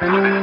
Batista.